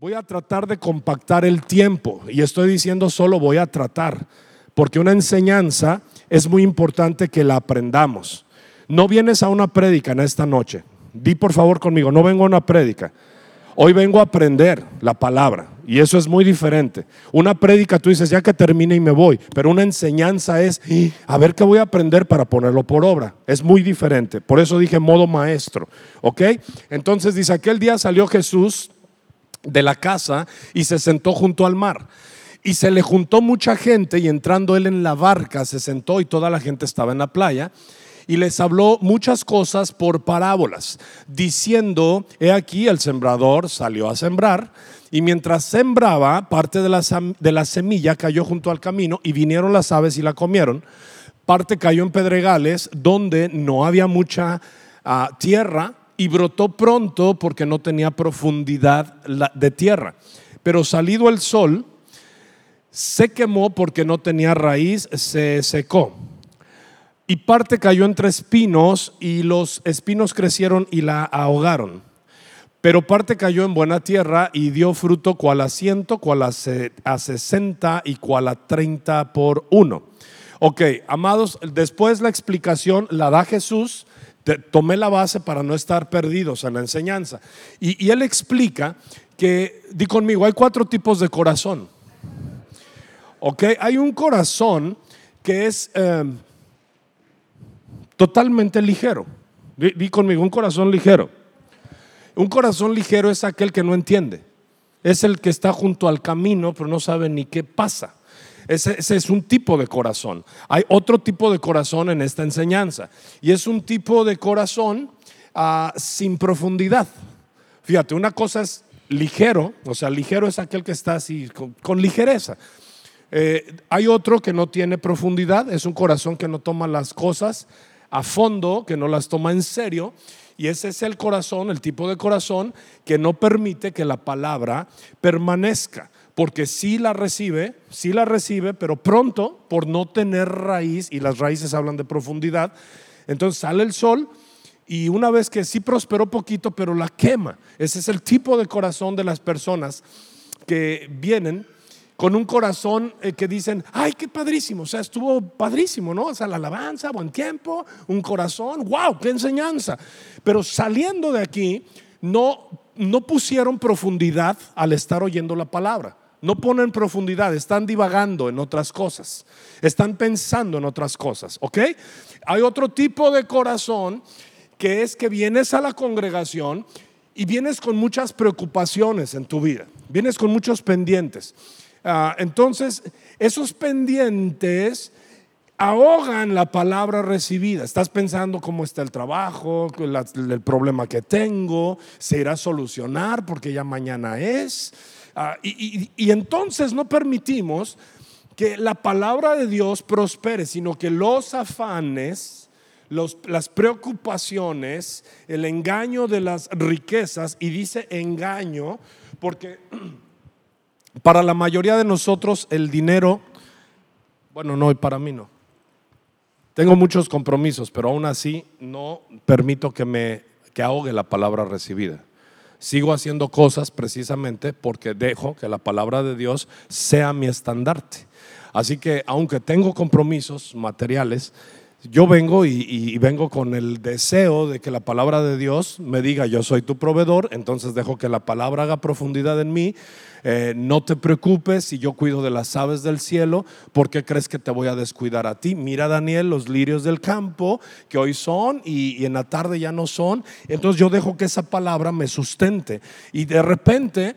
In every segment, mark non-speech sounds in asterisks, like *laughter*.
Voy a tratar de compactar el tiempo y estoy diciendo solo voy a tratar, porque una enseñanza es muy importante que la aprendamos. No vienes a una prédica en esta noche. Di por favor conmigo, no vengo a una prédica. Hoy vengo a aprender la palabra y eso es muy diferente. Una prédica tú dices, ya que termine y me voy, pero una enseñanza es, a ver qué voy a aprender para ponerlo por obra. Es muy diferente. Por eso dije modo maestro. ¿Ok? Entonces dice, aquel día salió Jesús de la casa y se sentó junto al mar. Y se le juntó mucha gente y entrando él en la barca se sentó y toda la gente estaba en la playa y les habló muchas cosas por parábolas, diciendo, he aquí el sembrador salió a sembrar, y mientras sembraba, parte de la, de la semilla cayó junto al camino y vinieron las aves y la comieron. Parte cayó en pedregales donde no había mucha ah, tierra y brotó pronto porque no tenía profundidad de tierra. Pero salido el sol, se quemó porque no tenía raíz, se secó. Y parte cayó entre espinos y los espinos crecieron y la ahogaron. Pero parte cayó en buena tierra y dio fruto cual a ciento, cual a, sesenta y cual a treinta por uno. Ok, amados, después la explicación la da Jesús. Tomé la base para no estar perdidos en la enseñanza. Y, él explica que, di conmigo, hay cuatro tipos de corazón. Ok, hay un corazón que es... Eh, totalmente ligero. Di, conmigo, un corazón ligero. Un corazón ligero es aquel que no entiende. Es el que está junto al camino, pero no sabe ni qué pasa. Ese, es un tipo de corazón. Hay otro tipo de corazón en esta enseñanza. Y es un tipo de corazón ah, sin profundidad. Fíjate, una cosa es ligero, o sea, ligero es aquel que está así, con, ligereza. Eh, hay otro que no tiene profundidad, es un corazón que no toma las cosas a fondo, que no las toma en serio. Y ese es el corazón, el tipo de corazón que no permite que la palabra permanezca. Porque sí la recibe, sí la recibe, pero pronto, por no tener raíz, y las raíces hablan de profundidad, entonces sale el sol y una vez que sí prosperó poquito, pero la quema. Ese es el tipo de corazón de las personas que vienen con un corazón eh, que dicen, ay, qué padrísimo, o sea, estuvo padrísimo, ¿no? O sea, la alabanza, buen tiempo, un corazón, wow, qué enseñanza. Pero saliendo de aquí, no, no pusieron profundidad al estar oyendo la palabra. No ponen profundidad, están divagando en otras cosas, están pensando en otras cosas, ¿ok? Hay otro tipo de corazón que es que vienes a la congregación y vienes con muchas preocupaciones en tu vida, vienes con muchos pendientes. Ah, entonces, esos pendientes ahogan la palabra recibida. Estás pensando cómo está el trabajo, el problema que tengo, se irá a solucionar porque ya mañana es. Ah, y, entonces no permitimos que la palabra de Dios prospere, sino que los afanes, las preocupaciones, el engaño de las riquezas, y dice engaño porque *clears throat* Para la mayoría de nosotros el dinero, bueno, no, y para mí no. Tengo muchos compromisos, pero aún así no permito que me que ahogue la palabra recibida. Sigo haciendo cosas precisamente porque dejo que la palabra de Dios sea mi estandarte. Así que aunque tengo compromisos materiales, yo vengo y, vengo con el deseo de que la palabra de Dios me diga, yo soy tu proveedor, entonces dejo que la palabra haga profundidad en mí. Eh, no te preocupes si yo cuido de las aves del cielo, ¿por qué crees que te voy a descuidar a ti? Mira, Daniel, los lirios del campo que hoy son y, y en la tarde ya no son. Entonces yo dejo que esa palabra me sustente. Y de repente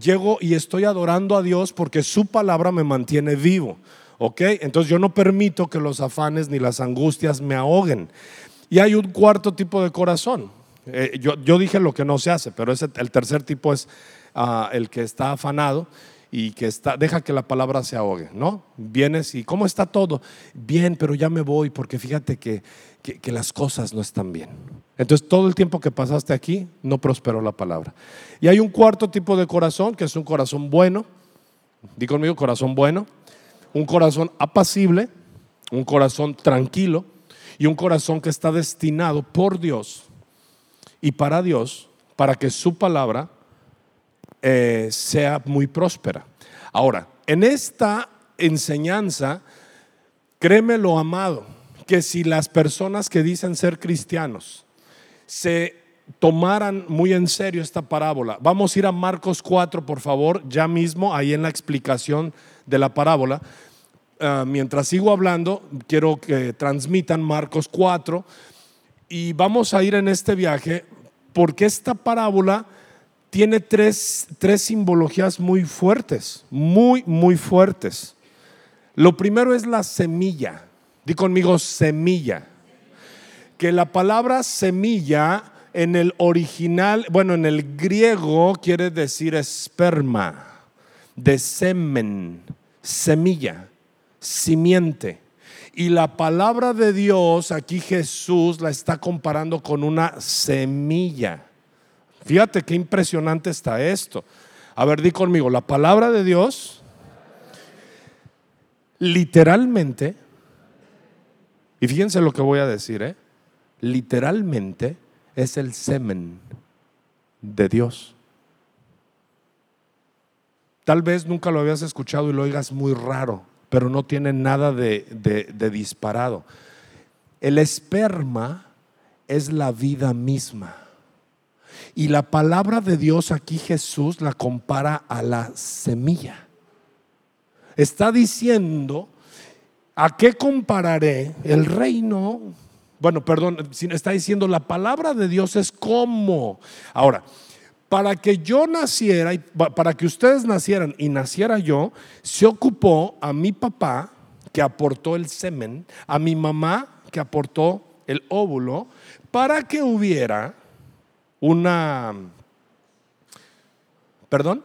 llego y estoy adorando a Dios porque su palabra me mantiene vivo. ¿Ok? Entonces yo no permito que los afanes ni las angustias me ahoguen. Y hay un cuarto tipo de corazón. Eh, yo, dije lo que no se hace, pero el tercer tipo es ah, el que está afanado y que está, deja que la palabra se ahogue, ¿no? Vienes y ¿cómo está todo? Bien, pero ya me voy porque fíjate que, que, las cosas no están bien. Entonces todo el tiempo que pasaste aquí no prosperó la palabra. Y hay un cuarto tipo de corazón que es un corazón bueno. Di conmigo, corazón bueno un corazón apacible, un corazón tranquilo y un corazón que está destinado por Dios y para Dios para que su palabra eh, sea muy próspera. Ahora, en esta enseñanza, créemelo amado, que si las personas que dicen ser cristianos se tomaran muy en serio esta parábola, vamos a ir a Marcos 4, por favor, ya mismo, ahí en la explicación de la parábola. Ah, mientras sigo hablando, quiero que transmitan Marcos 4 y vamos a ir en este viaje porque esta parábola tiene tres, tres simbologías muy fuertes, muy, muy fuertes. Lo primero es la semilla. Di conmigo semilla. Que la palabra semilla en el original, bueno, en el griego quiere decir esperma, de semen, semilla, simiente. Y la palabra de Dios, aquí Jesús la está comparando con una semilla. Fíjate qué impresionante está esto. A ver, di conmigo, la palabra de Dios literalmente, y fíjense lo que voy a decir, ¿eh? literalmente es el semen de Dios. Tal vez nunca lo habías escuchado y lo oigas muy raro, pero no tiene nada de, de disparado. El esperma es la vida misma. Y la palabra de Dios aquí Jesús la compara a la semilla. Está diciendo, ¿a qué compararé el reino? Bueno, perdón, está diciendo la palabra de Dios es como. Ahora, para que yo naciera, para que ustedes nacieran y naciera yo, se ocupó a mi papá que aportó el semen, a mi mamá que aportó el óvulo, para que hubiera una... ¿Perdón?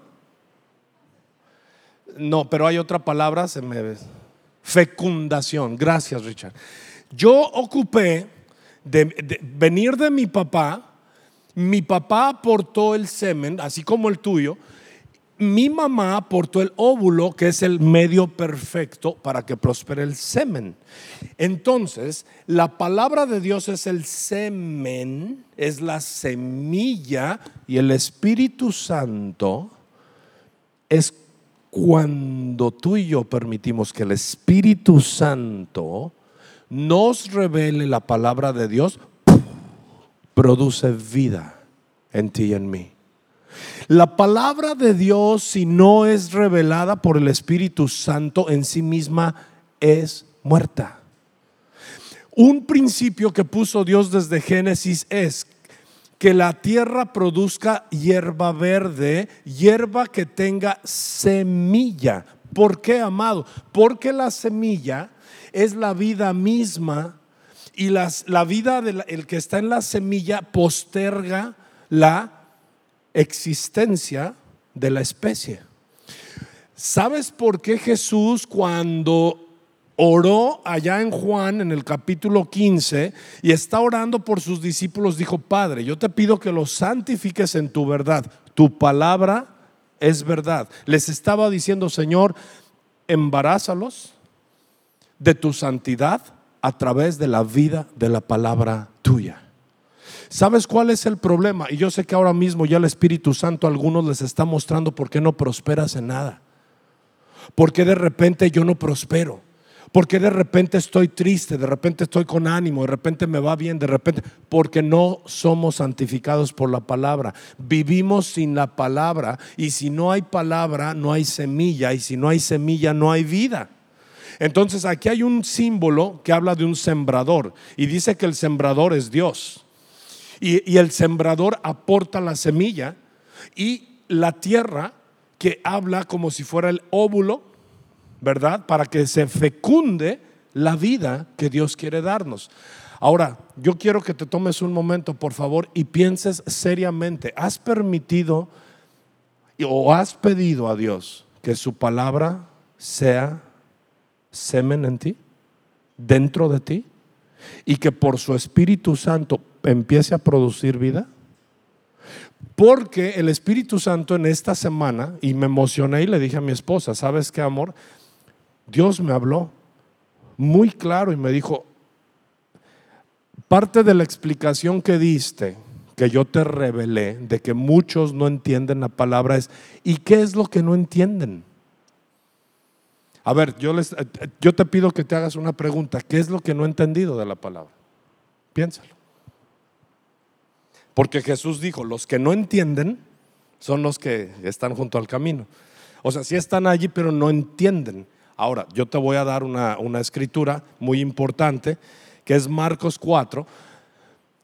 No, pero hay otra palabra, se me... Fecundación. Gracias, Richard. Yo ocupé de, venir de mi papá, mi papá aportó el semen, así como el tuyo, mi mamá aportó el óvulo, que es el medio perfecto para que prospere el semen. Entonces, la palabra de Dios es el semen, es la semilla, y el Espíritu Santo es cuando tú y yo permitimos que el Espíritu Santo nos revele la palabra de Dios, produce vida en ti y en mí. La palabra de Dios, si no es revelada por el Espíritu Santo en sí misma, es muerta. Un principio que puso Dios desde Génesis es que la tierra produzca hierba verde, hierba que tenga semilla. ¿Por qué, amado? Porque la semilla es la vida misma y la vida del que está en la semilla posterga la existencia de la especie. ¿Sabes por qué Jesús cuando oró allá en Juan en el capítulo 15 y está orando por sus discípulos, dijo, Padre, yo te pido que los santifiques en tu verdad. Tu palabra es verdad. Les estaba diciendo, Señor, embarázalos de tu santidad a través de la vida de la palabra tuya. ¿Sabes cuál es el problema? Y yo sé que ahora mismo ya el Espíritu Santo a algunos les está mostrando por qué no prosperas en nada. ¿Por qué de repente yo no prospero? ¿Por qué de repente estoy triste? De repente estoy con ánimo, de repente me va bien, de repente, porque no somos santificados por la palabra. Vivimos sin la palabra y si no hay palabra, no hay semilla y si no hay semilla, no hay vida. Entonces aquí hay un símbolo que habla de un sembrador y dice que el sembrador es Dios. Y, el sembrador aporta la semilla y la tierra que habla como si fuera el óvulo, ¿verdad? Para que se fecunde la vida que Dios quiere darnos. Ahora, yo quiero que te tomes un momento, por favor, y pienses seriamente, ¿has permitido o has pedido a Dios que su palabra sea semen en ti, dentro de ti, y que por su Espíritu Santo empiece a producir vida? Porque el Espíritu Santo en esta semana, y me emocioné y le dije a mi esposa, ¿sabes qué, amor? Dios me habló muy claro y me dijo, parte de la explicación que diste que yo te revelé de que muchos no entienden la palabra es, ¿y qué es lo que no entienden? A ver, yo, les, yo te pido que te hagas una pregunta. ¿Qué es lo que no he entendido de la palabra? Piénsalo. Porque Jesús dijo, los que no entienden son los que están junto al camino. O sea, sí están allí, pero no entienden. Ahora, yo te voy a dar una, una escritura muy importante, que es Marcos 4,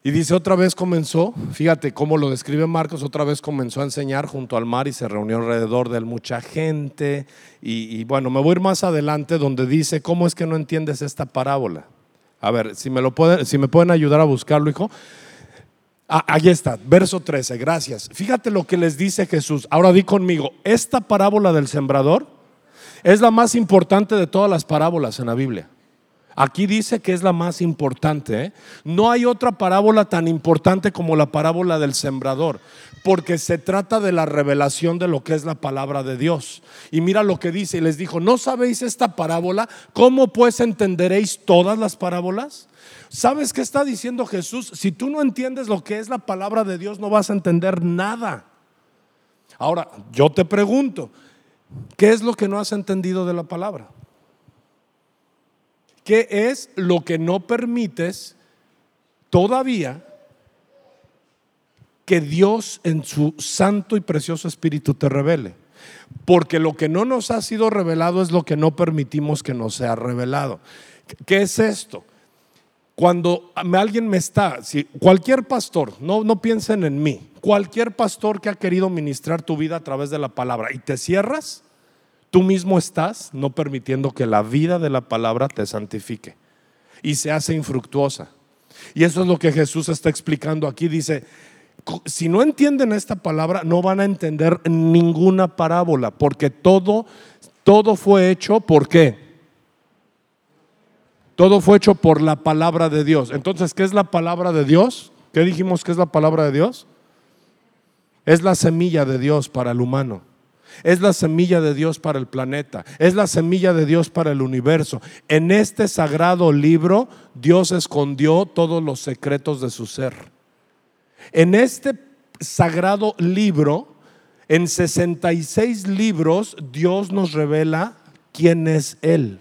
y dice, otra vez comenzó, fíjate cómo lo describe Marcos, otra vez comenzó a enseñar junto al mar y se reunió alrededor de él mucha gente. Y, bueno, me voy a ir más adelante donde dice, ¿cómo es que no entiendes esta parábola? A ver, si me, lo pueden, si me pueden ayudar a buscarlo, hijo. Ah, ahí está, verso 13, gracias. Fíjate lo que les dice Jesús. Ahora di conmigo, esta parábola del sembrador es la más importante de todas las parábolas en la Biblia. Aquí dice que es la más importante. ¿eh? No hay otra parábola tan importante como la parábola del sembrador, porque se trata de la revelación de lo que es la palabra de Dios. Y mira lo que dice, y les dijo, ¿no sabéis esta parábola? ¿Cómo pues entenderéis todas las parábolas? ¿Sabes qué está diciendo Jesús? Si tú no entiendes lo que es la palabra de Dios, no vas a entender nada. Ahora, yo te pregunto, ¿qué es lo que no has entendido de la palabra? ¿Qué es lo que no permites todavía que Dios en su santo y precioso espíritu te revele? Porque lo que no nos ha sido revelado es lo que no permitimos que nos sea revelado. ¿Qué es esto? Cuando alguien me está, si cualquier pastor, no, no piensen en mí, cualquier pastor que ha querido ministrar tu vida a través de la palabra y te cierras, tú mismo estás no permitiendo que la vida de la palabra te santifique y se hace infructuosa. Y eso es lo que Jesús está explicando aquí. Dice, si no entienden esta palabra, no van a entender ninguna parábola, porque todo, todo fue hecho, ¿por qué? Todo fue hecho por la palabra de Dios. Entonces, ¿qué es la palabra de Dios? ¿Qué dijimos que es la palabra de Dios? Es la semilla de Dios para el humano. Es la semilla de Dios para el planeta. Es la semilla de Dios para el universo. En este sagrado libro Dios escondió todos los secretos de su ser. En este sagrado libro, en 66 libros, Dios nos revela quién es Él.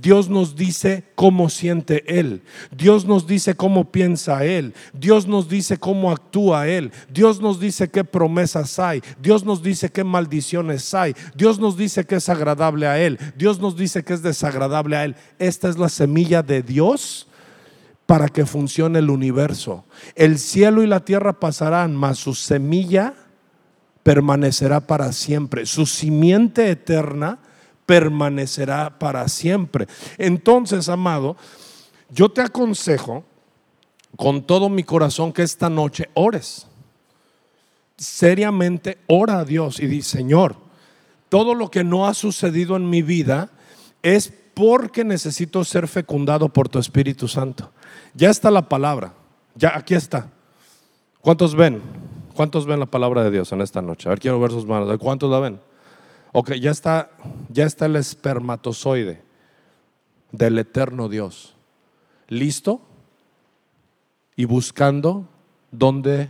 Dios nos dice cómo siente Él. Dios nos dice cómo piensa Él. Dios nos dice cómo actúa Él. Dios nos dice qué promesas hay. Dios nos dice qué maldiciones hay. Dios nos dice que es agradable a Él. Dios nos dice que es desagradable a Él. Esta es la semilla de Dios para que funcione el universo. El cielo y la tierra pasarán, mas su semilla permanecerá para siempre. Su simiente eterna permanecerá para siempre. Entonces, amado, yo te aconsejo con todo mi corazón que esta noche ores. Seriamente ora a Dios y di, Señor, todo lo que no ha sucedido en mi vida es porque necesito ser fecundado por tu Espíritu Santo. Ya está la palabra, ya aquí está. ¿Cuántos ven? ¿Cuántos ven la palabra de Dios en esta noche? A ver, quiero ver sus manos. ¿Cuántos la ven? Ok, ya está, ya está el espermatozoide del eterno Dios, listo y buscando dónde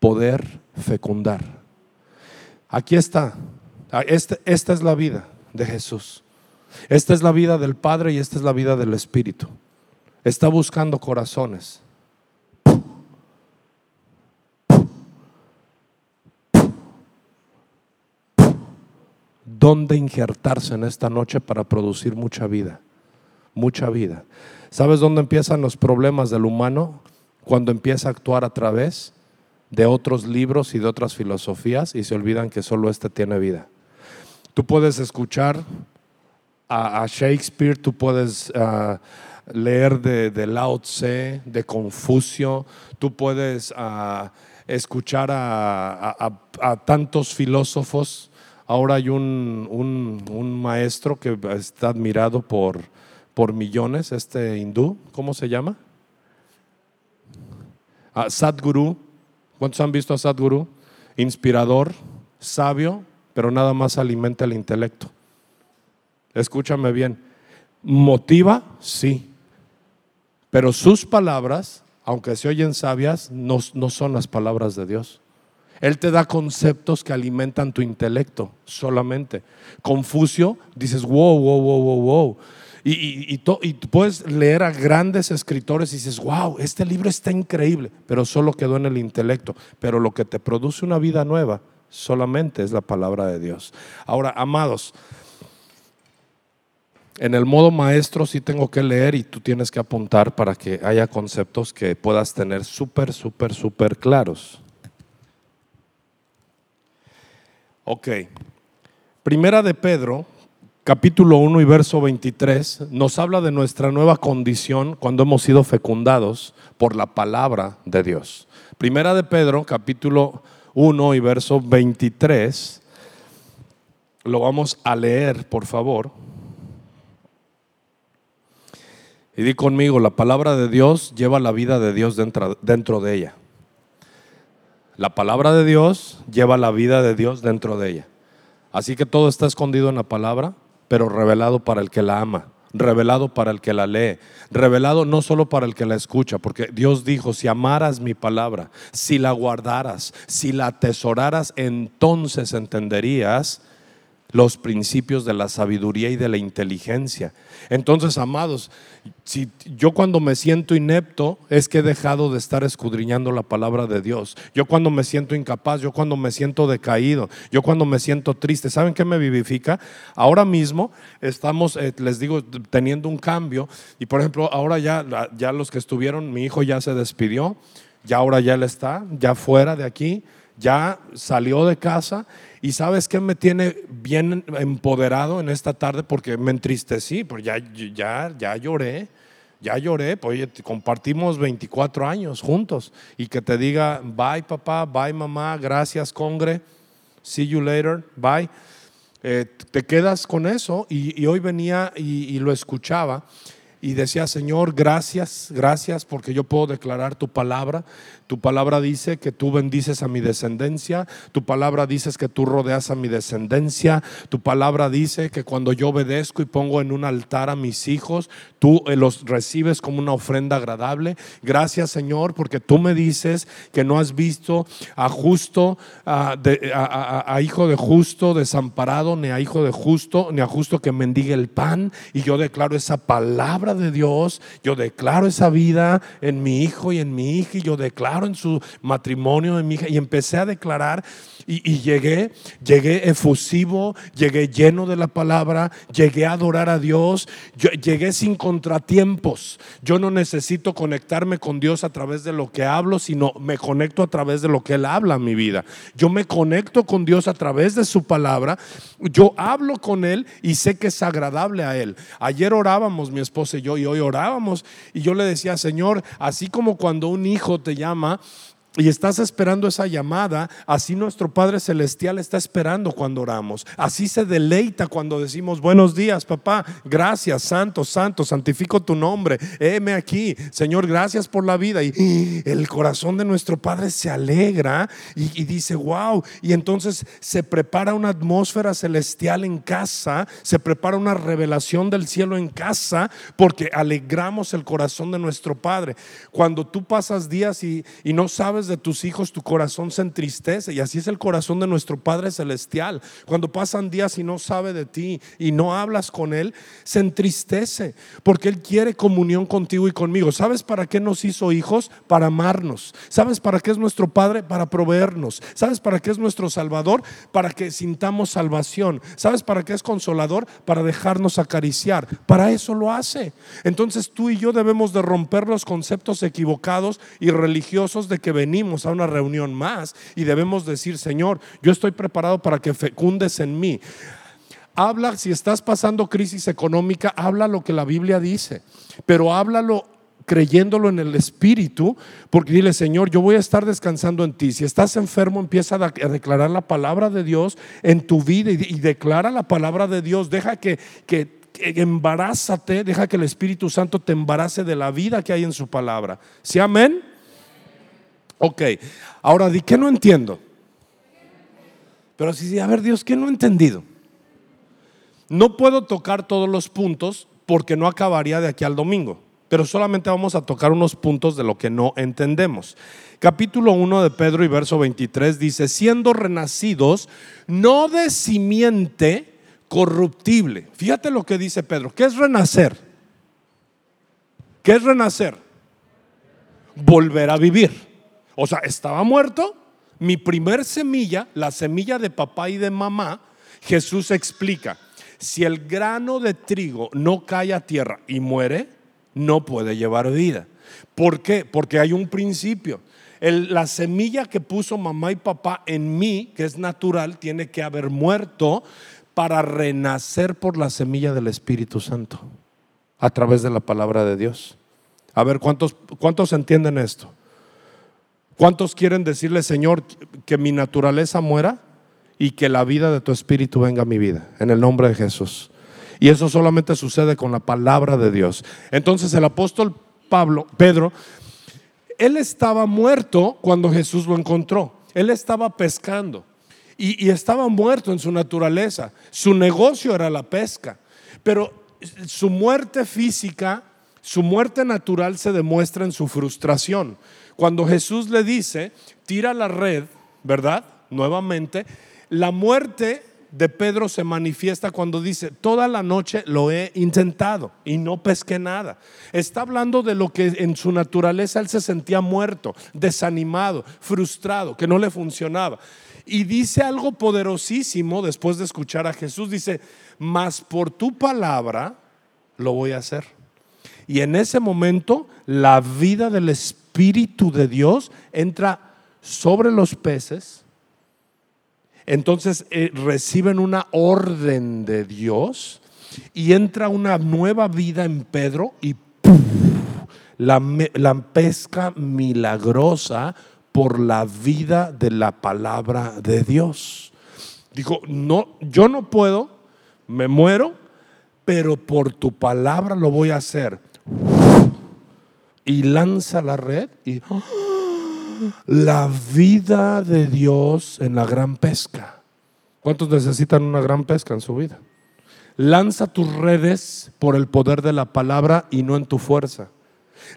poder fecundar. Aquí está, ah, este, esta es la vida de Jesús. Esta es la vida del Padre y esta es la vida del Espíritu. Está buscando corazones. Dónde injertarse en esta noche para producir mucha vida, mucha vida. ¿Sabes dónde empiezan los problemas del humano? Cuando empieza a actuar a través de otros libros y de otras filosofías y se olvidan que solo este tiene vida. Tú puedes escuchar a, Shakespeare, tú puedes ah, leer de, Lao Tse, de Confucio, tú puedes ah, escuchar a tantos filósofos Ahora hay un, maestro que está admirado por, por millones, este hindú, ¿cómo se llama? Ah, Sadhguru. ¿Cuántos han visto a Sadhguru? Inspirador, sabio, pero nada más alimenta el intelecto. Escúchame bien. ¿Motiva? Sí. Pero sus palabras aunque se oyen sabias, no, no son las palabras de Dios. Él te da conceptos que alimentan tu intelecto solamente. Confucio, dices, wow, wow, wow, wow, wow. Y, y, puedes leer a grandes escritores y dices, wow, este libro está increíble, pero solo quedó en el intelecto. Pero lo que te produce una vida nueva solamente es la palabra de Dios. Ahora, amados, en el modo maestro sí tengo que leer y tú tienes que apuntar para que haya conceptos que puedas tener súper, súper, súper claros. Ok. Primera de Pedro, capítulo 1 y verso 23, nos habla de nuestra nueva condición cuando hemos sido fecundados por la palabra de Dios. Primera de Pedro, capítulo 1 y verso 23, lo vamos a leer, por favor. Y di conmigo, la palabra de Dios lleva la vida de Dios dentro, dentro de ella. La palabra de Dios lleva la vida de Dios dentro de ella. Así que todo está escondido en la palabra, pero revelado para el que la ama, revelado para el que la lee, revelado no solo para el que la escucha, porque Dios dijo, si amaras mi palabra, si la guardaras, si la atesoraras, entonces entenderías los principios de la sabiduría y de la inteligencia. Entonces, amados, si yo cuando me siento inepto es que he dejado de estar escudriñando la palabra de Dios. Yo cuando me siento incapaz, yo cuando me siento decaído, yo cuando me siento triste, ¿saben qué me vivifica? Ahora mismo estamos, eh, les digo, teniendo un cambio y por ejemplo, ahora ya, ya los que estuvieron, mi hijo ya se despidió, ya ahora ya él está, ya fuera de aquí, ya salió de casa y sabes qué me tiene bien empoderado en esta tarde porque me entristecí, porque ya, ya, ya lloré, ya lloré, pues compartimos 24 años juntos y que te diga, bye papá, bye mamá, gracias congre, see you later, bye. Eh, te quedas con eso y, hoy venía y lo escuchaba y decía, Señor, gracias, gracias porque yo puedo declarar tu palabra. Tu palabra dice que tú bendices a mi descendencia. Tu palabra dice que tú rodeas a mi descendencia. Tu palabra dice que cuando yo obedezco y pongo en un altar a mis hijos, tú eh, los recibes como una ofrenda agradable. Gracias, Señor, porque tú me dices que no has visto a justo, a, a hijo de justo desamparado, ni a hijo de justo, ni a justo que mendigue el pan. Y yo declaro esa palabra de Dios. Yo declaro esa vida en mi hijo y en mi hija. Y yo declaro en su matrimonio en mi hija y empecé a declarar y, llegué, llegué efusivo, llegué lleno de la palabra, llegué a adorar a Dios, llegué sin contratiempos. Yo no necesito conectarme con Dios a través de lo que hablo, sino me conecto a través de lo que Él habla en mi vida. Yo me conecto con Dios a través de su palabra, yo hablo con Él y sé que es agradable a Él. Ayer orábamos, mi esposa y yo, y hoy orábamos, y yo le decía, Señor, así como cuando un hijo te llama, y estás esperando esa llamada, así nuestro Padre Celestial está esperando cuando oramos. Así se deleita cuando decimos, buenos días, papá, gracias, santo, santo, santifico tu nombre, heme aquí, Señor, gracias por la vida. Y el corazón de nuestro Padre se alegra y, dice, wow, y entonces se prepara una atmósfera celestial en casa, se prepara una revelación del cielo en casa, porque alegramos el corazón de nuestro Padre. Cuando tú pasas días y no de tus hijos, tu corazón se entristece. Y así es el corazón de nuestro Padre Celestial. Cuando pasan días y no sabe de ti y no hablas con Él, se entristece porque Él quiere comunión contigo y conmigo. ¿Sabes para qué nos hizo hijos? Para amarnos. ¿Sabes para qué es nuestro Padre? Para proveernos. ¿Sabes para qué es nuestro Salvador? Para que sintamos salvación. ¿Sabes para qué es consolador? Para dejarnos acariciar. Para eso lo hace. Entonces tú y yo debemos de romper los conceptos equivocados y religiosos de que venimos venimos a una reunión más y debemos decir, Señor, yo estoy preparado para que fecundes en mí. Habla, si estás pasando crisis económica, habla lo que la Biblia dice, pero háblalo creyéndolo en el Espíritu, porque dile, Señor, yo voy a estar descansando en ti. Si estás enfermo, empieza a declarar la palabra de Dios en tu vida y, declara la palabra de Dios. Deja que, que, embarázate, deja que el Espíritu Santo te embarace de la vida que hay en su palabra. ¿Sí, amén? Ok, ahora di que no entiendo. Pero si, sí, a ver Dios, ¿qué no he entendido? No puedo tocar todos los puntos porque no acabaría de aquí al domingo. pero solamente vamos a tocar unos puntos de lo que no entendemos. Capítulo 1 de Pedro y verso 23 dice, siendo renacidos, no de simiente corruptible. Fíjate lo que dice Pedro, ¿qué es renacer? ¿Qué es renacer? Volver a vivir. O sea, estaba muerto, mi primer semilla, la semilla de papá y de mamá, Jesús explica, si el grano de trigo no cae a tierra y muere, no puede llevar vida. ¿Por qué? Porque hay un principio. la semilla que puso mamá y papá en mí, que es natural, tiene que haber muerto para renacer por la semilla del Espíritu Santo a través de la palabra de Dios. A ver, ¿cuántos, cuántos entienden esto? ¿Cuántos quieren decirle, Señor, que mi naturaleza muera y que la vida de tu espíritu venga a mi vida? En el nombre de Jesús. Y eso solamente sucede con la palabra de Dios. Entonces el apóstol Pablo, Pedro, él estaba muerto cuando Jesús lo encontró. Él estaba pescando y, y estaba muerto en su naturaleza. Su negocio era la pesca. Pero su muerte física, su muerte natural se demuestra en su frustración. Cuando Jesús le dice, tira la red, ¿verdad? Nuevamente, la muerte de Pedro se manifiesta cuando dice, toda la noche lo he intentado y no pesqué nada. Está hablando de lo que en su naturaleza él se sentía muerto, desanimado, frustrado, que no le funcionaba. Y dice algo poderosísimo después de escuchar a Jesús, dice, mas por tu palabra lo voy a hacer. Y en ese momento la vida del Espíritu Espíritu de Dios entra sobre los peces, entonces eh, reciben una orden de Dios y entra una nueva vida en Pedro y la, la pesca milagrosa por la vida de la palabra de Dios. Dijo, no, yo no puedo, me muero, pero por tu palabra lo voy a hacer y lanza la red y la vida de Dios en la gran pesca. ¿Cuántos necesitan una gran pesca en su vida? Lanza tus redes por el poder de la palabra y no en tu fuerza.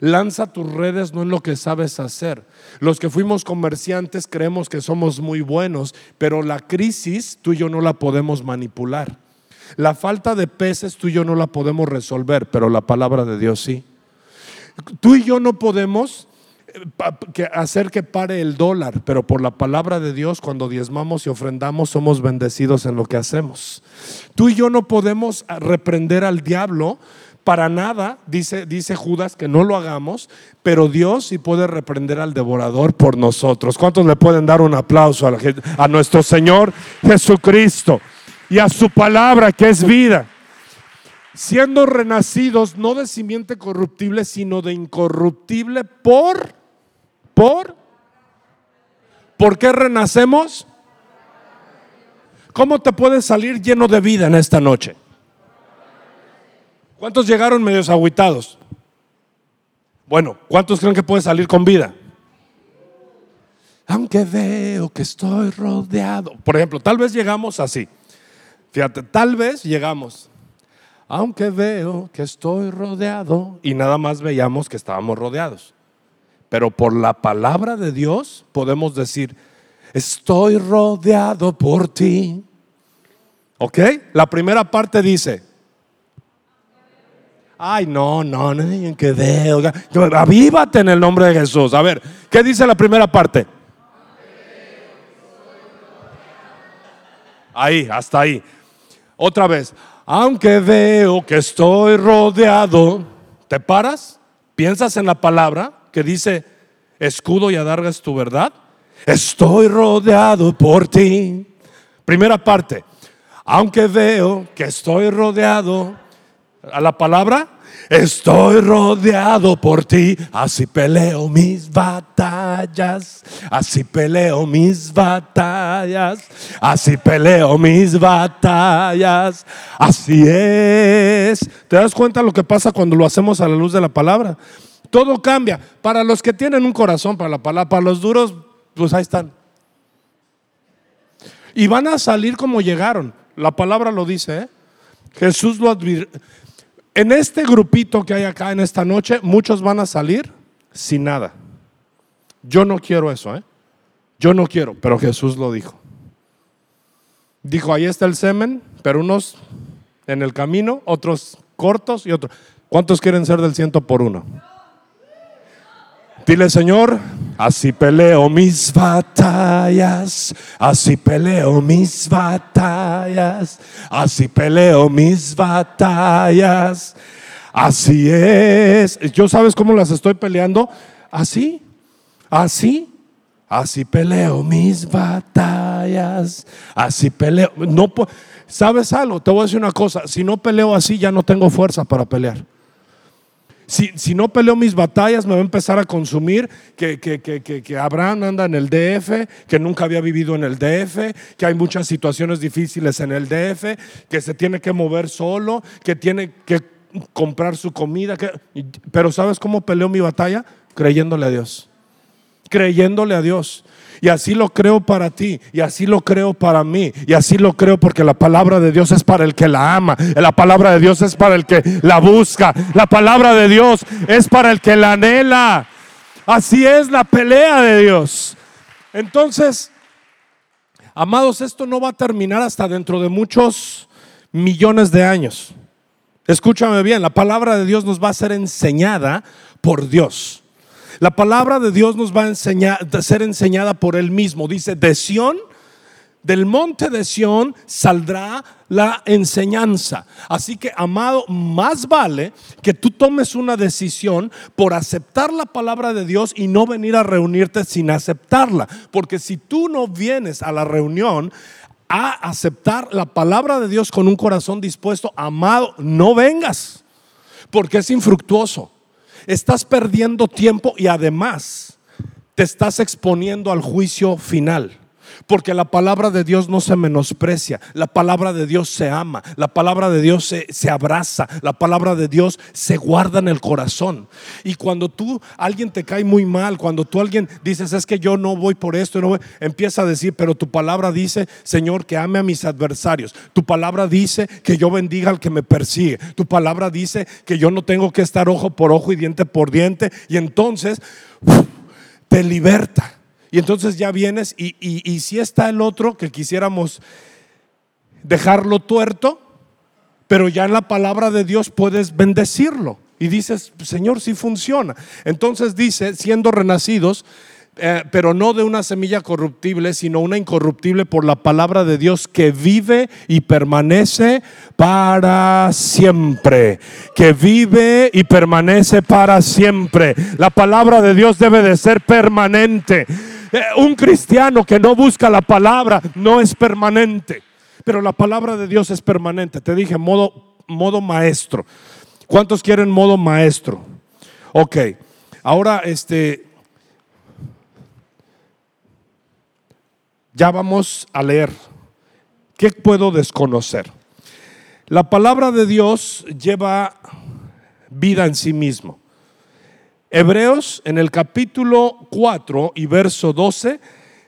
Lanza tus redes no en lo que sabes hacer. Los que fuimos comerciantes creemos que somos muy buenos, pero la crisis tú y yo no la podemos manipular. La falta de peces tú y yo no la podemos resolver, pero la palabra de Dios sí. Tú y yo no podemos eh, hacer que pare el dólar, pero por la palabra de Dios, cuando diezmamos y ofrendamos, somos bendecidos en lo que hacemos. Tú y yo no podemos reprender al diablo para nada, dice, dice Judas, que no lo hagamos, pero Dios sí puede reprender al devorador por nosotros. ¿Cuántos le pueden dar un aplauso a, a nuestro Señor Jesucristo y a su palabra que es vida? Siendo renacidos no de simiente corruptible, sino de incorruptible por, por, ¿por qué renacemos? ¿Cómo te puedes salir lleno de vida en esta noche? ¿Cuántos llegaron medios aguitados? Bueno, ¿cuántos creen que puede salir con vida? Aunque veo que estoy rodeado. Por ejemplo, tal vez llegamos así. Fíjate, tal vez llegamos aunque veo que estoy rodeado, y nada más veíamos que estábamos rodeados. Pero por la palabra de Dios podemos decir, estoy rodeado por ti. ¿Ok? La primera parte dice, ay, no, no, no, que veo. Avívate en el nombre de Jesús. A ver, ¿qué dice la primera parte? Ahí, hasta ahí. Otra vez, aunque veo que estoy rodeado, ¿te paras? ¿Piensas en la palabra que dice, escudo y adarga es tu verdad? Estoy rodeado por ti. Primera parte, aunque veo que estoy rodeado, a la palabra, Estoy rodeado por ti, así peleo mis batallas, así peleo mis batallas, así peleo mis batallas, así es. ¿Te das cuenta lo que pasa cuando lo hacemos a la luz de la palabra? Todo cambia. Para los que tienen un corazón para la palabra, para los duros, pues ahí están. Y van a salir como llegaron. La palabra lo dice, ¿eh? Jesús lo advirtió En este grupito que hay acá en esta noche, muchos van a salir sin nada. Yo no quiero eso, ¿eh? Yo no quiero, pero Jesús lo dijo. Dijo, ahí está el semen, pero unos en el camino, otros cortos y otros. ¿Cuántos quieren ser del ciento por uno? Dile, Señor, así peleo mis batallas, así peleo mis batallas, así peleo mis batallas. Así es. ¿Yo sabes cómo las estoy peleando? Así, así, así peleo mis batallas, así peleo. No, ¿Sabes algo? Te voy a decir una cosa, si no peleo así ya no tengo fuerza para pelear. Si, no peleo mis batallas, me va a empezar a consumir que, que, Abraham anda en el DF, que nunca había vivido en el DF, que hay muchas situaciones difíciles en el DF, que se tiene que mover solo, que tiene que comprar su comida. pero ¿sabes cómo peleo mi batalla? Creyéndole a Dios. Creyéndole a Dios. Y así lo creo para ti, y así lo creo para mí, y así lo creo porque la palabra de Dios es para el que la ama, la palabra de Dios es para el que la busca, la palabra de Dios es para el que la anhela. Así es la pelea de Dios. Entonces, amados, esto no va a terminar hasta dentro de muchos millones de años. Escúchame bien, la palabra de Dios nos va a ser enseñada por Dios. La palabra de Dios nos va a, enseñar, ser enseñada por Él mismo. Dice, de Sión, del monte de Sión saldrá la enseñanza. Así que, amado, más vale que tú tomes una decisión por aceptar la palabra de Dios y no venir a reunirte sin aceptarla. Porque si tú no vienes a la reunión a aceptar la palabra de Dios con un corazón dispuesto, amado, no vengas, porque es infructuoso estás perdiendo tiempo y además te estás exponiendo al juicio final. Porque la palabra de Dios no se menosprecia, la palabra de Dios se ama, la palabra de Dios se, abraza, la palabra de Dios se guarda en el corazón. Y cuando tú, alguien te cae muy mal, cuando tú alguien dices, es que yo no voy por esto, no empieza a decir, pero tu palabra dice, Señor, que ame a mis adversarios. Tu palabra dice que yo bendiga al que me persigue. Tu palabra dice que yo no tengo que estar ojo por ojo y diente por diente. Y entonces te liberta. Y entonces ya vienes y, si está el otro que quisiéramos dejarlo tuerto, pero ya en la palabra de Dios puedes bendecirlo. Y dices, Señor, si funciona. Entonces dice, siendo renacidos, eh, pero no de una semilla corruptible, sino una incorruptible por la palabra de Dios que vive y permanece para siempre. Que vive y permanece para siempre. La palabra de Dios debe de ser permanente. Eh, un cristiano que no busca la palabra no es permanente, pero la palabra de Dios es permanente. Te dije modo, modo maestro. ¿Cuántos quieren modo maestro? Ok, ahora este, ya vamos a leer. ¿Qué puedo desconocer? La palabra de Dios lleva vida en sí mismo. Hebreos en el capítulo 4 y verso 12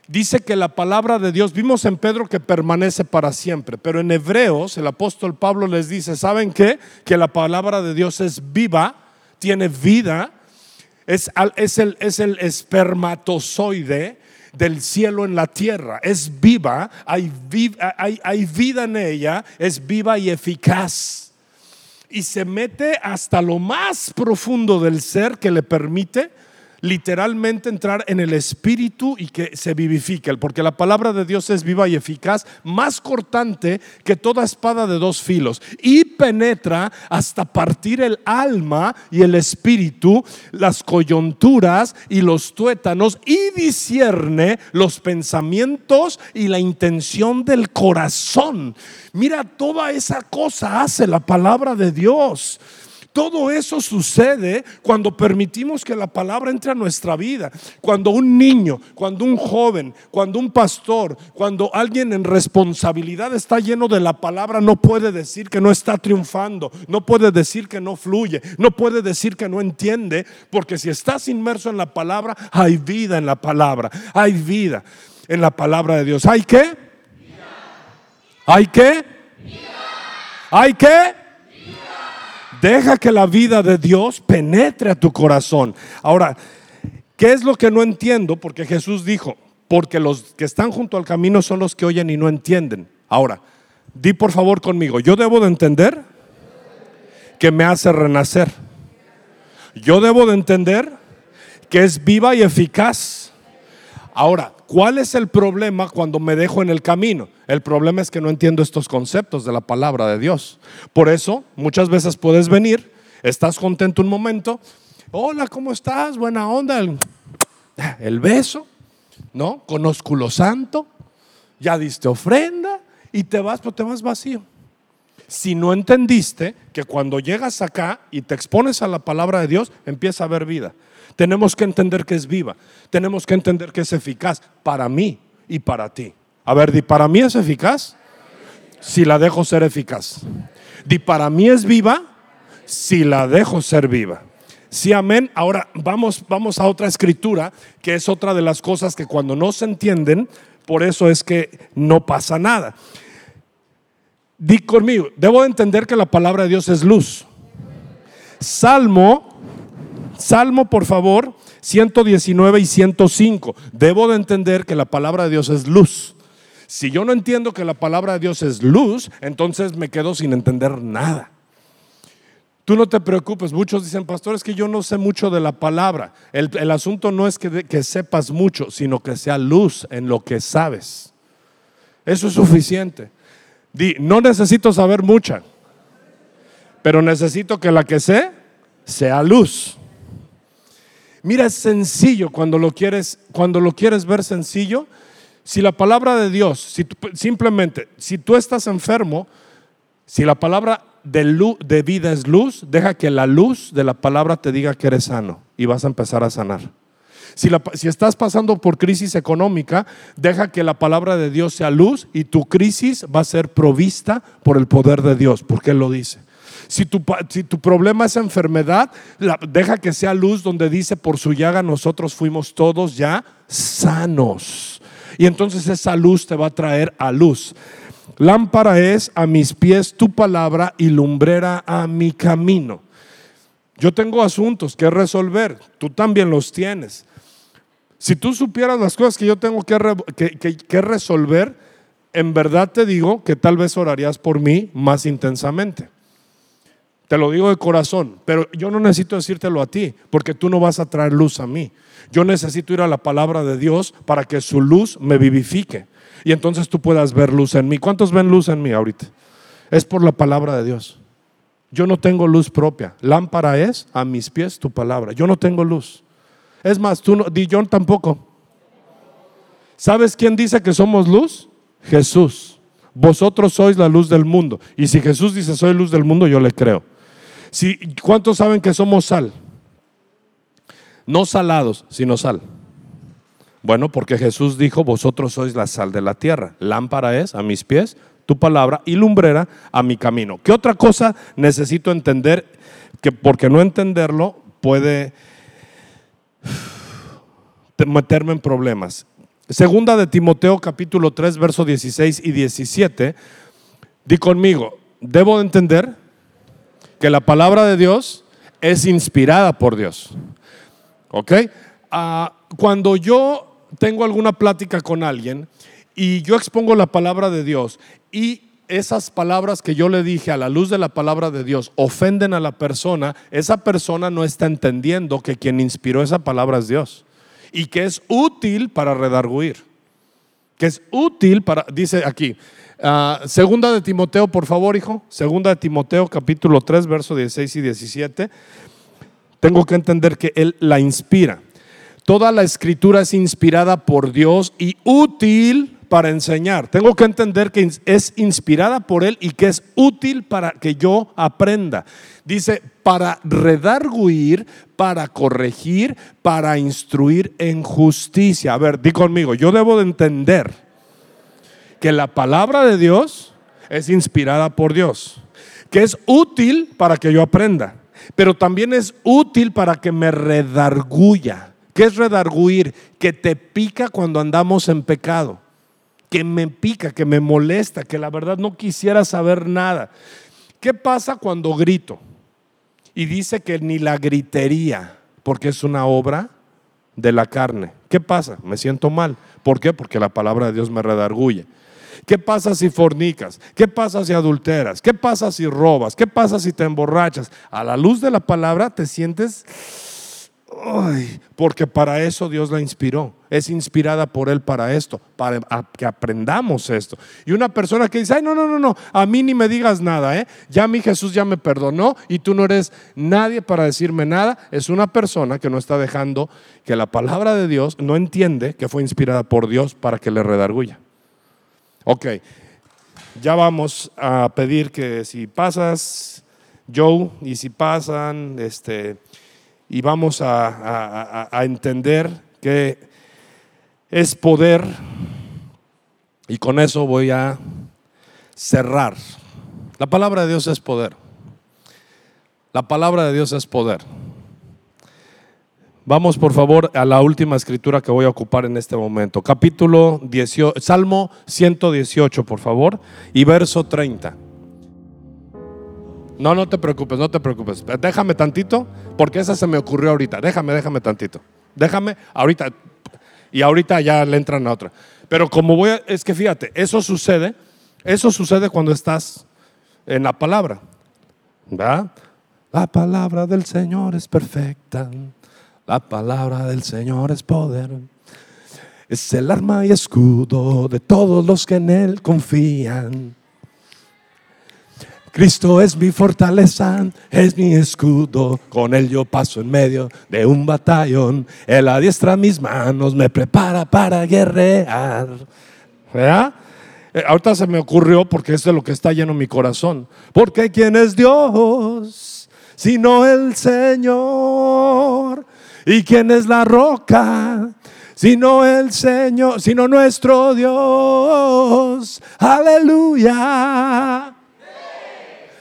dice que la palabra de Dios, vimos en Pedro que permanece para siempre, pero en Hebreos el apóstol Pablo les dice, ¿saben qué? Que la palabra de Dios es viva, tiene vida, es, es, el, es el espermatozoide del cielo en la tierra, es viva, hay, hay, hay vida en ella, es viva y eficaz y se mete hasta lo más profundo del ser que le permite literalmente entrar en el espíritu y que se vivifique, porque la palabra de Dios es viva y eficaz, más cortante que toda espada de dos filos, y penetra hasta partir el alma y el espíritu, las coyunturas y los tuétanos, y discierne los pensamientos y la intención del corazón. Mira, toda esa cosa hace la palabra de Dios. Todo eso sucede cuando permitimos que la palabra entre a nuestra vida. Cuando un niño, cuando un joven, cuando un pastor, cuando alguien en responsabilidad está lleno de la palabra, no puede decir que no está triunfando, no puede decir que no fluye, no puede decir que no entiende, porque si estás inmerso en la palabra, hay vida en la palabra, hay vida en la palabra de Dios. ¿Hay qué? ¿Hay qué? ¿Hay qué? Deja que la vida de Dios penetre a tu corazón. Ahora, ¿qué es lo que no entiendo? Porque Jesús dijo, porque los que están junto al camino son los que oyen y no entienden. Ahora, di por favor conmigo, yo debo de entender que me hace renacer. Yo debo de entender que es viva y eficaz. Ahora, ¿cuál es el problema cuando me dejo en el camino? El problema es que no entiendo estos conceptos de la palabra de Dios. Por eso, muchas veces puedes venir, estás contento un momento, hola, ¿cómo estás? Buena onda, el, beso, ¿no? Con ósculo santo, ya diste ofrenda y te vas, pero te vas vacío. Si no entendiste que cuando llegas acá y te expones a la palabra de Dios, empieza a haber vida. Tenemos que entender que es viva. Tenemos que entender que es eficaz para mí y para ti. A ver, di, para mí es eficaz si la dejo ser eficaz. Di, para mí es viva si la dejo ser viva. Sí, amén. Ahora vamos, vamos a otra escritura, que es otra de las cosas que cuando no se entienden, por eso es que no pasa nada. Di conmigo, debo entender que la palabra de Dios es luz. Salmo Salmo, por favor, 119 y 105. Debo de entender que la palabra de Dios es luz. Si yo no entiendo que la palabra de Dios es luz, entonces me quedo sin entender nada. Tú no te preocupes, muchos dicen, pastor, es que yo no sé mucho de la palabra. El, asunto no es que, que sepas mucho, sino que sea luz en lo que sabes. Eso es suficiente. Di, no necesito saber mucha, pero necesito que la que sé sea luz. Mira, es sencillo cuando lo quieres, cuando lo quieres ver sencillo. Si la palabra de Dios, si simplemente, si tú estás enfermo, si la palabra de, luz, de vida es luz, deja que la luz de la palabra te diga que eres sano y vas a empezar a sanar. Si, si, estás pasando por crisis económica, deja que la palabra de Dios sea luz y tu crisis va a ser provista por el poder de Dios, porque Él lo dice. Si tu, si tu problema es enfermedad, deja que sea luz donde dice, por su llaga nosotros fuimos todos ya sanos. Y entonces esa luz te va a traer a luz. Lámpara es a mis pies tu palabra y lumbrera a mi camino. Yo tengo asuntos que resolver, tú también los tienes. Si tú supieras las cosas que yo tengo que, que, que, resolver, en verdad te digo que tal vez orarías por mí más intensamente. Te lo digo de corazón, pero yo no necesito decírtelo a ti, porque tú no vas a traer luz a mí. Yo necesito ir a la palabra de Dios para que su luz me vivifique. Y entonces tú puedas ver luz en mí. ¿Cuántos ven luz en mí ahorita? Es por la palabra de Dios. Yo no tengo luz propia. Lámpara es a mis pies tu palabra. Yo no tengo luz. Es más, tú no, di John tampoco. ¿Sabes quién dice que somos luz? Jesús. Vosotros sois la luz del mundo. Y si Jesús dice soy luz del mundo, yo le creo. Si, ¿Cuántos saben que somos sal? No salados, sino sal. Bueno, porque Jesús dijo, vosotros sois la sal de la tierra. Lámpara es a mis pies tu palabra y lumbrera a mi camino. ¿Qué otra cosa necesito entender? Que porque no entenderlo puede *sighs* meterme en problemas. Segunda de Timoteo capítulo 3, verso 16 y 17. Di conmigo, debo entender que la palabra de Dios es inspirada por Dios. ¿Ok? Ah, cuando yo tengo alguna plática con alguien y yo expongo la palabra de Dios y esas palabras que yo le dije a la luz de la palabra de Dios ofenden a la persona, esa persona no está entendiendo que quien inspiró esa palabra es Dios y que es útil para redarguir. Que es útil para, dice aquí, Ah, segunda de Timoteo, por favor, hijo. Segunda de Timoteo, capítulo 3, versos 16 y 17. Tengo que entender que Él la inspira. Toda la escritura es inspirada por Dios y útil para enseñar. Tengo que entender que es inspirada por Él y que es útil para que yo aprenda. Dice, para redarguir, para corregir, para instruir en justicia. A ver, di conmigo, yo debo de entender que la palabra de Dios es inspirada por Dios, que es útil para que yo aprenda, pero también es útil para que me redarguya. ¿Qué es redarguir? Que te pica cuando andamos en pecado, que me pica, que me molesta, que la verdad no quisiera saber nada. ¿Qué pasa cuando grito? Y dice que ni la gritería, porque es una obra de la carne. ¿Qué pasa? Me siento mal. ¿Por qué? Porque la palabra de Dios me redarguye. ¿Qué pasa si fornicas? ¿Qué pasa si adulteras? ¿Qué pasa si robas? ¿Qué pasa si te emborrachas? A la luz de la palabra te sientes porque para eso Dios la inspiró. Es inspirada por Él para esto, para que aprendamos esto. Y una persona que dice, ay, no, no, no, no, a mí ni me digas nada, ¿eh? Ya mi Jesús ya me perdonó y tú no eres nadie para decirme nada. Es una persona que no está dejando que la palabra de Dios no entiende que fue inspirada por Dios para que le redarguya. Ok, ya vamos a pedir que si pasas, Joe, y si pasan, este y vamos a, entender que es poder y con eso voy a cerrar. La palabra de Dios es poder. La palabra de Dios es poder. Vamos por favor a la última escritura que voy a ocupar en este momento. Capítulo 18, Salmo 118, por favor, y verso 30. No, no te preocupes, no te preocupes. Déjame tantito, porque esa se me ocurrió ahorita. Déjame, déjame tantito. Déjame ahorita. Y ahorita ya le entran a otra. Pero como voy a, es que fíjate, eso sucede, eso sucede cuando estás en la palabra. La palabra del Señor es perfecta. La palabra del Señor es poder. Es el arma y escudo de todos los que en Él confían. Cristo es mi fortaleza, es mi escudo. Con él yo paso en medio de un batallón. Él adiestra mis manos, me prepara para guerrear. ¿Verdad? Eh, ahorita se me ocurrió porque es de lo que está lleno mi corazón. Porque ¿quién es Dios? Sino el Señor. ¿Y quién es la roca? Sino el Señor, sino nuestro Dios. Aleluya.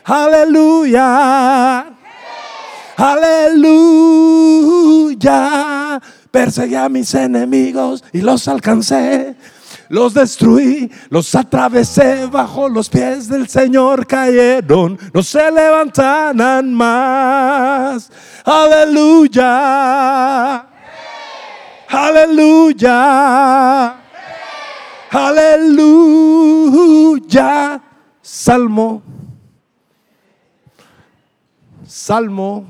Aleluya. Aleluya. Perseguí a mis enemigos y los alcancé. Los destruí, los atravesé bajo los pies del Señor cayeron, no se levantarán más. Aleluya. Aleluya. Aleluya. Salmo Salmo.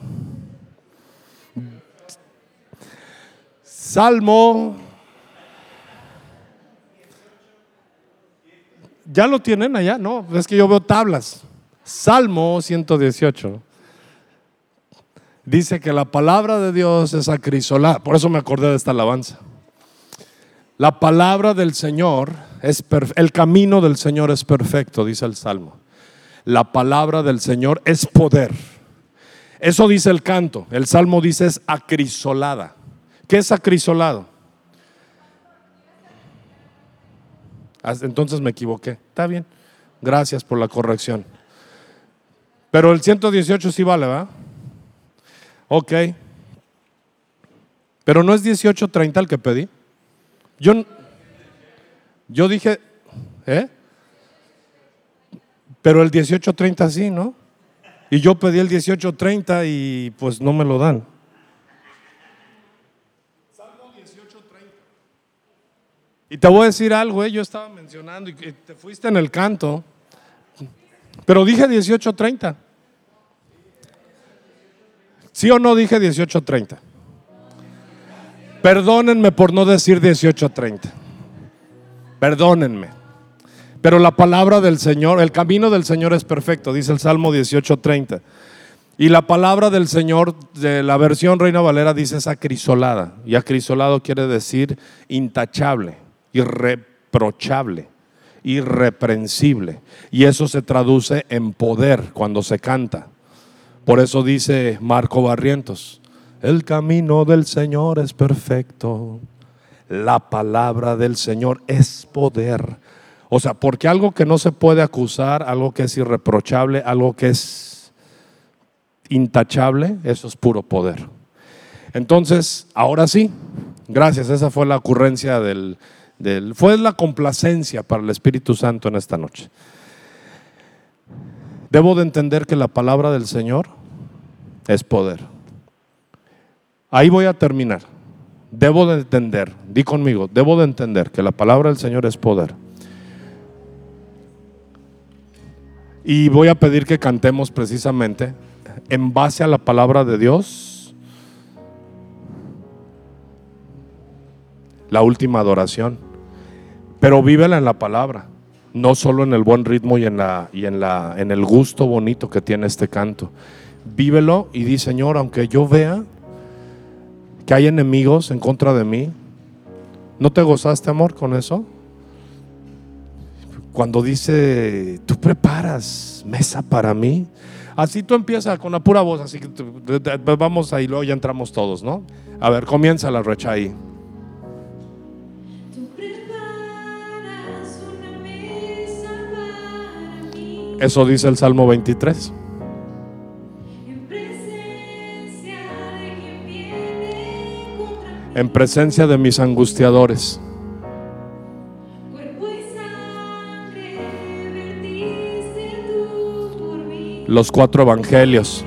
Salmo. ¿Ya lo tienen allá? No, es que yo veo tablas. Salmo 118. Dice que la palabra de Dios es acrisolada. Por eso me acordé de esta alabanza. La palabra del Señor es el camino del Señor es perfecto, dice el Salmo. La palabra del Señor es poder. Eso dice el canto. El salmo dice es acrisolada. ¿Qué es acrisolado? Entonces me equivoqué. Está bien. Gracias por la corrección. Pero el 118 sí vale, ¿va? Ok. Pero no es 1830 el que pedí. Yo, yo dije, ¿eh? Pero el 1830 sí, ¿no? Y yo pedí el 1830 y pues no me lo dan. Salmo 1830. Y te voy a decir algo, ¿eh? yo estaba mencionando y te fuiste en el canto, pero dije 1830. ¿Sí o no dije 1830? Perdónenme por no decir 1830. Perdónenme. Pero la palabra del Señor, el camino del Señor es perfecto, dice el Salmo 18:30. Y la palabra del Señor de la versión Reina Valera dice es acrisolada. Y acrisolado quiere decir intachable, irreprochable, irreprensible. Y eso se traduce en poder cuando se canta. Por eso dice Marco Barrientos, el camino del Señor es perfecto. La palabra del Señor es poder o sea, porque algo que no se puede acusar, algo que es irreprochable, algo que es intachable, eso es puro poder. Entonces, ahora sí, gracias, esa fue la ocurrencia del, fue la complacencia para el Espíritu Santo en esta noche. Debo de entender que la palabra del Señor es poder. Ahí voy a terminar. Debo de entender, di conmigo, debo de entender que la palabra del Señor es poder. Y voy a pedir que cantemos precisamente en base a la palabra de Dios la última adoración. Pero vívela en la palabra, no solo en el buen ritmo y en, la, y en, la, en el gusto bonito que tiene este canto. Vívelo y di, Señor, aunque yo vea que hay enemigos en contra de mí, ¿no te gozaste, amor, con eso? Cuando dice, tú preparas mesa para mí. Así tú empiezas con la pura voz, así que vamos ahí, luego ya entramos todos, ¿no? A ver, comienza la recha ahí. Eso dice el Salmo 23. En presencia de mis angustiadores. Los cuatro evangelios.